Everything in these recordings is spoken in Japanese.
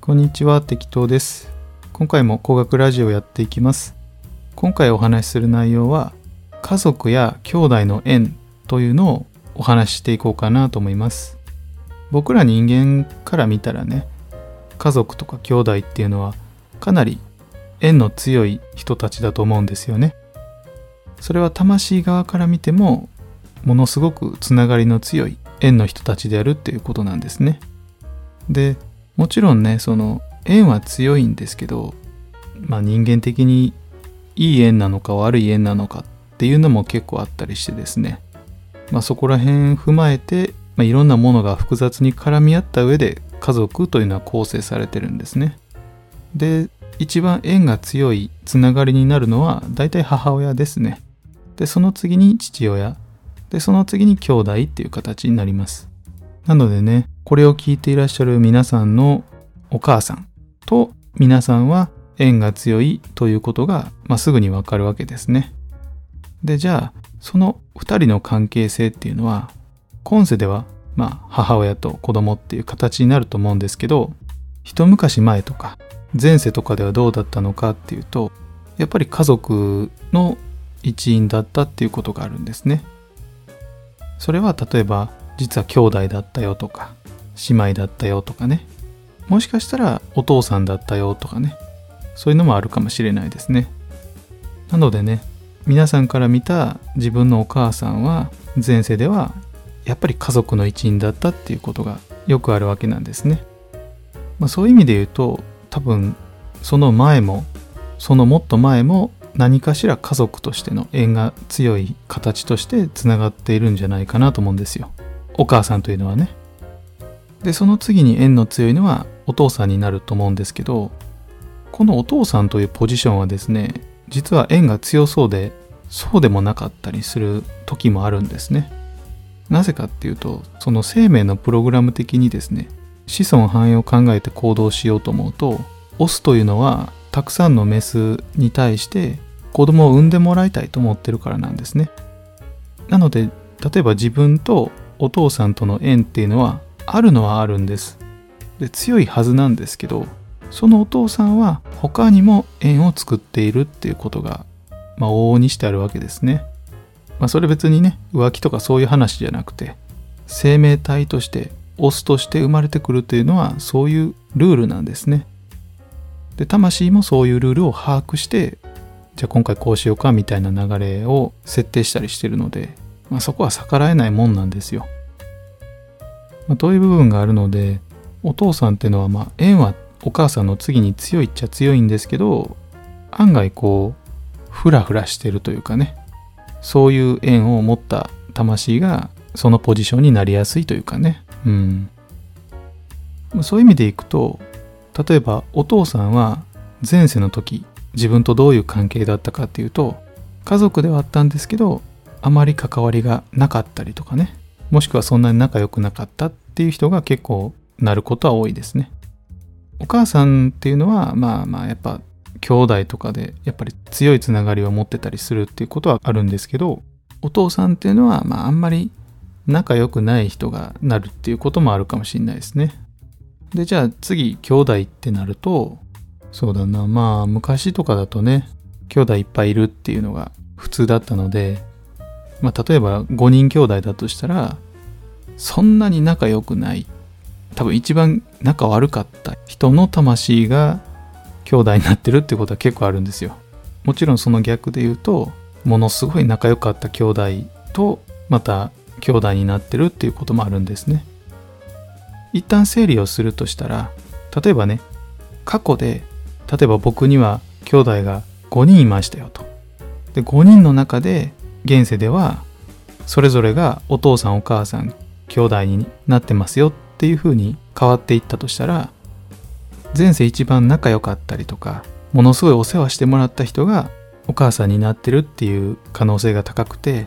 こんにちは、適当です。今回も工学ラジオやっていきます。今回お話しする内容は、家族や兄弟の縁というのをお話ししていこうかなと思います。僕ら人間から見たらね、家族とか兄弟っていうのはかなり縁の強い人たちだと思うんですよね。それは魂側から見ても、ものすごくつながりの強い縁の人たちであるっていうことなんですね。で、もちろんねその縁は強いんですけど、まあ、人間的にいい縁なのか悪い縁なのかっていうのも結構あったりしてですね、まあ、そこら辺踏まえて、まあ、いろんなものが複雑に絡み合った上で家族というのは構成されてるんですね。で一番縁が強いつながりになるのは大体母親ですね。でその次に父親。でその次に兄弟っていう形になります。なのでね、これを聞いていらっしゃる皆さんのお母さんと皆さんは縁が強いということが、まあ、すぐにわかるわけですね。で、じゃあ、その二人の関係性っていうのは、今世では、まあ、母親と子供っていう形になると思うんですけど、一昔前とか、前世とかではどうだったのかっていうと、やっぱり家族の一員だったっていうことがあるんですね。それは例えば実は兄弟だったよとか姉妹だったよとかね。もしかしたらお父さんだったよとかね。そういうのもあるかもしれないですね。なのでね皆さんから見た自分のお母さんは前世ではやっぱり家族の一員だったっていうことがよくあるわけなんですね、まあ、そういう意味で言うと多分その前もそのもっと前も何かしら家族としての縁が強い形としてつながっているんじゃないかなと思うんですよ。お母さんというのはね。で、その次に縁の強いのはお父さんになると思うんですけど、このお父さんというポジションはですね、実は縁が強そうで、そうでもなかったりする時もあるんですね。なぜかっていうと、その生命のプログラム的にですね、子孫繁栄を考えて行動しようと思うと、オスというのはたくさんのメスに対して子供を産んでもらいたいと思ってるからなんですね。なので、例えば自分とお父さんとの縁っていうのはあるのはあるんです。で強いはずなんですけどそのお父さんは他にも縁を作っているっていうことが、まあ、往々にしてあるわけですね。まあ、それ別にね浮気とかそういう話じゃなくて生命体としてオスとして生まれてくるというのはそういうルールなんですね。で魂もそういうルールを把握してじゃあ今回こうしようかみたいな流れを設定したりしてるのでまあ、そこは逆らえないもんなんですよ。まあ、とい部分があるのでお父さんっていうのはまあ縁はお母さんの次に強いっちゃ強いんですけど案外こうフラフラしてるというかね。そういう縁を持った魂がそのポジションになりやすいというかね。うん。そういう意味でいくと例えばお父さんは前世の時自分とどういう関係だったかっていうと家族ではあったんですけどあまり関わりがなかったりとかね。もしくはそんなに仲良くなかったっっていう人が結構なることは多いですね。お母さんっていうのはまあまあやっぱ兄弟とかでやっぱり強いつながりを持ってたりするっていうことはあるんですけどお父さんっていうのはまああんまり仲良くない人がなるっていうこともあるかもしれないですね。でじゃあ次兄弟ってなるとそうだなまあ昔とかだとね兄弟いっぱいいるっていうのが普通だったのでまあ、例えば5人兄弟だとしたらそんなに仲良くない。多分一番仲悪かった人の魂が兄弟になってるってことは結構あるんですよ。もちろんその逆で言うとものすごい仲良かった兄弟とまた兄弟になってるっていうこともあるんですね。一旦整理をするとしたら例えばね過去で例えば僕には兄弟が5人いましたよと。で5人の中で現世ではそれぞれがお父さんお母さん兄弟になってますよっていう風に変わっていったとしたら前世一番仲良かったりとかものすごいお世話してもらった人がお母さんになってるっていう可能性が高くて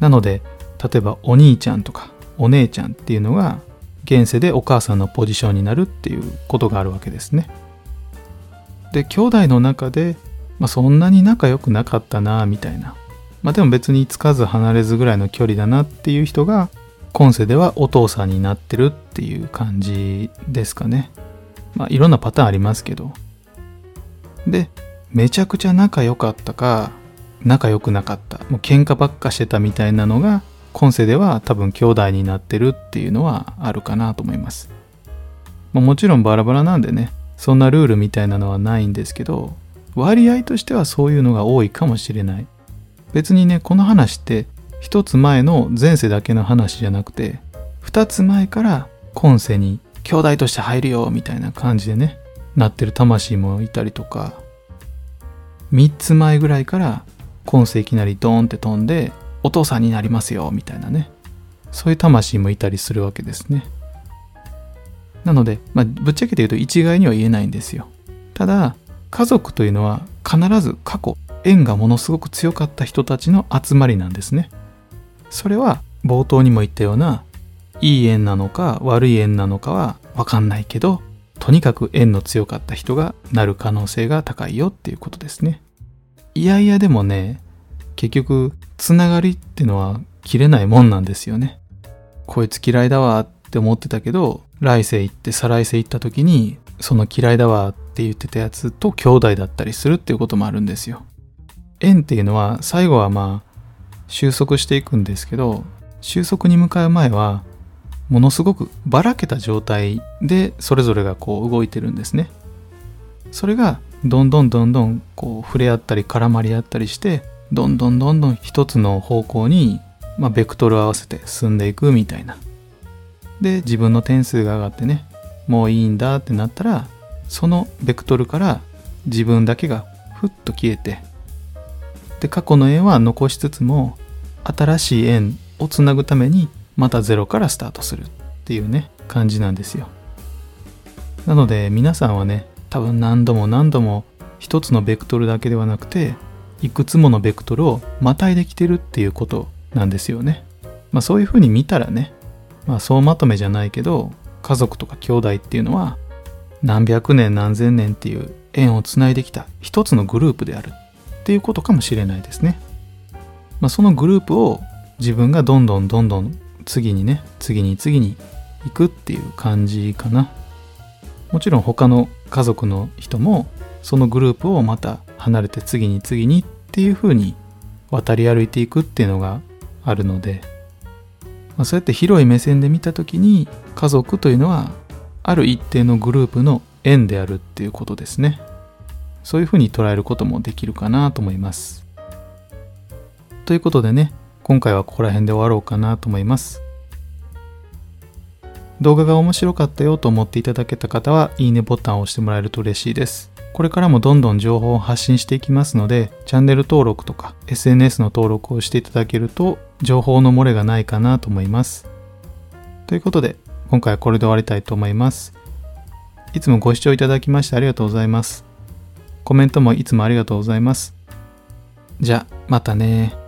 なので例えばお兄ちゃんとかお姉ちゃんっていうのが現世でお母さんのポジションになるっていうことがあるわけですね。で兄弟の中で、まあ、そんなに仲良くなかったなみたいなまあでも別につかず離れずぐらいの距離だなっていう人が今世ではお父さんになってるっていう感じですかね。まあいろんなパターンありますけど。で、めちゃくちゃ仲良かったか、仲良くなかった、もう喧嘩ばっかしてたみたいなのが、今世では多分兄弟になってるっていうのはあるかなと思います。まあ、もちろんバラバラなんでね、そんなルールみたいなのはないんですけど、割合としてはそういうのが多いかもしれない。別にね、この話って一つ前の前世だけの話じゃなくて、二つ前から今世に兄弟として入るよみたいな感じでね、なってる魂もいたりとか、三つ前ぐらいから今世いきなりドーンって飛んでお父さんになりますよみたいなね、そういう魂もいたりするわけですね。なので、まあ、ぶっちゃけて言うと一概には言えないんですよ。ただ、家族というのは必ず過去縁がものすごく強かった人たちの集まりなんですねそれは冒頭にも言ったようないい縁なのか悪い縁なのかは分かんないけどとにかく縁の強かった人がなる可能性が高いよっていうことですねいやいやでもね結局つながりってのは切れないもんなんですよねこいつ嫌いだわって思ってたけど来世行って再来世行った時にその嫌いだわって言ってたやつと兄弟だったりするっていうこともあるんですよ。縁っていうのは最後はまあ収束していくんですけど収束に向かう前はものすごくばらけた状態でそれぞれがこう動いてるんですね。それがどんどんどんどんこう触れ合ったり絡まり合ったりしてどんどんどんどん一つの方向に、まあ、ベクトル合わせて進んでいくみたいな。で自分の点数が上がってねもういいんだってなったらそのベクトルから自分だけがふっと消えてで過去の縁は残しつつも新しい縁をつなぐためにまたゼロからスタートするっていうね感じなんですよなので皆さんはね多分何度も何度も一つのベクトルだけではなくていくつものベクトルをまたいできてるっていうことなんですよねまあそういうふうに見たらねまあ総まとめじゃないけど家族とか兄弟っていうのは何百年何千年っていう縁をつないできた一つのグループであるっていうことかもしれないですね。まあ、そのグループを自分がどんどんどんどん次にね次に次に行くっていう感じかな。もちろん他の家族の人もそのグループをまた離れて次に次にっていう風に渡り歩いていくっていうのがあるので、まあ、そうやって広い目線で見た時に家族というのはある一定のグループの縁であるっていうことですね。そういうふうに捉えることもできるかなと思います。ということでね、今回はここら辺で終わろうかなと思います。動画が面白かったよと思っていただけた方は、いいねボタンを押してもらえると嬉しいです。これからもどんどん情報を発信していきますので、チャンネル登録とか SNS の登録をしていただけると、情報の漏れがないかなと思います。ということで、今回はこれで終わりたいと思います。いつもご視聴いただきましてありがとうございます。コメントもいつもありがとうございます。じゃ、またね